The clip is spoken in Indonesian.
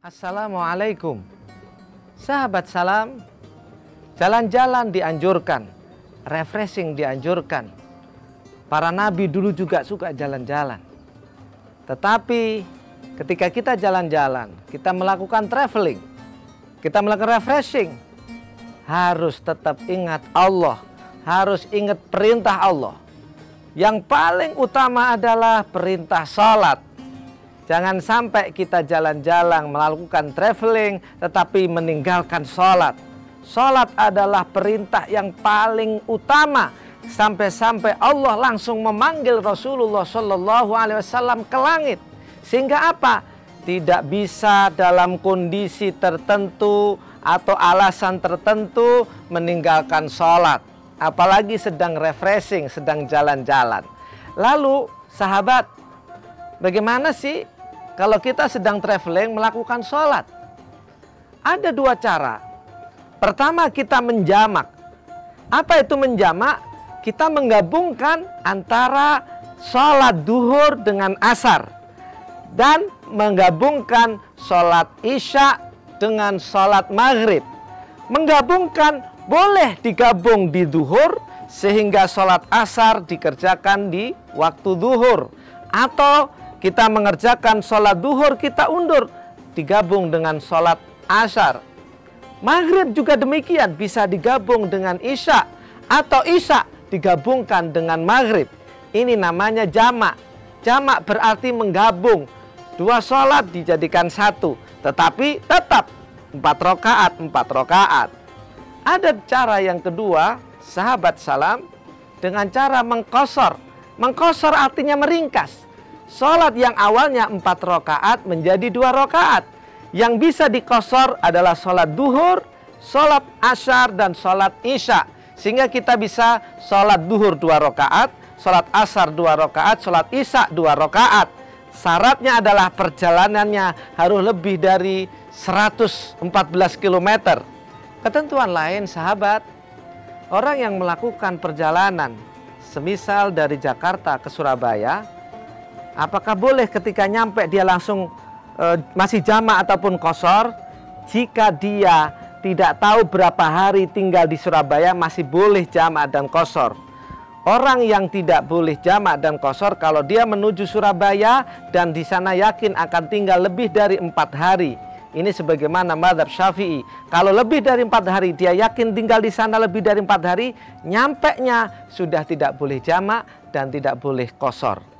Assalamualaikum. Sahabat salam Jalan-jalan dianjurkan Refreshing dianjurkan. Para nabi dulu juga suka jalan-jalan. Tetapi ketika kita jalan-jalan Kita melakukan traveling Kita melakukan refreshing Harus tetap ingat Allah Harus ingat perintah Allah. Yang paling utama adalah perintah salat Jangan sampai kita jalan-jalan melakukan traveling tetapi meninggalkan sholat. Sholat adalah perintah yang paling utama sampai-sampai Allah langsung memanggil Rasulullah Shallallahu Alaihi Wasallam ke langit. Sehingga apa? Tidak bisa dalam kondisi tertentu atau alasan tertentu meninggalkan sholat. Apalagi sedang refreshing, sedang jalan-jalan. Lalu sahabat, bagaimana sih kalau kita sedang traveling melakukan sholat. Ada dua cara. Pertama kita menjamak. Apa itu menjamak? Kita menggabungkan antara sholat duhur dengan asar. Dan menggabungkan sholat isya dengan sholat maghrib. Menggabungkan boleh digabung di duhur sehingga sholat asar dikerjakan di waktu duhur. Atau kita mengerjakan sholat duhur kita undur. Digabung dengan sholat asar. Maghrib juga demikian bisa digabung dengan isya atau isya digabungkan dengan maghrib. Ini namanya jamak. Jamak berarti menggabung. Dua sholat dijadikan satu tetapi tetap empat rokaat empat rokaat ada cara yang kedua sahabat salam dengan cara mengkosor. Mengkosor artinya meringkas Sholat yang awalnya empat rokaat menjadi dua rokaat. Yang bisa dikosor adalah sholat duhur, sholat asyar, dan sholat isya. Sehingga kita bisa sholat duhur dua rokaat, sholat asar dua rokaat, sholat isya dua rokaat. Syaratnya adalah perjalanannya harus lebih dari 114 km. Ketentuan lain sahabat, orang yang melakukan perjalanan semisal dari Jakarta ke Surabaya Apakah boleh ketika nyampe dia langsung e, masih jamaah ataupun kosor? Jika dia tidak tahu berapa hari tinggal di Surabaya masih boleh jamaah dan kosor. Orang yang tidak boleh jamak dan kosor kalau dia menuju Surabaya dan di sana yakin akan tinggal lebih dari empat hari. Ini sebagaimana madhab syafi'i. Kalau lebih dari empat hari dia yakin tinggal di sana lebih dari empat hari, nyampe nya sudah tidak boleh jamak dan tidak boleh kosor.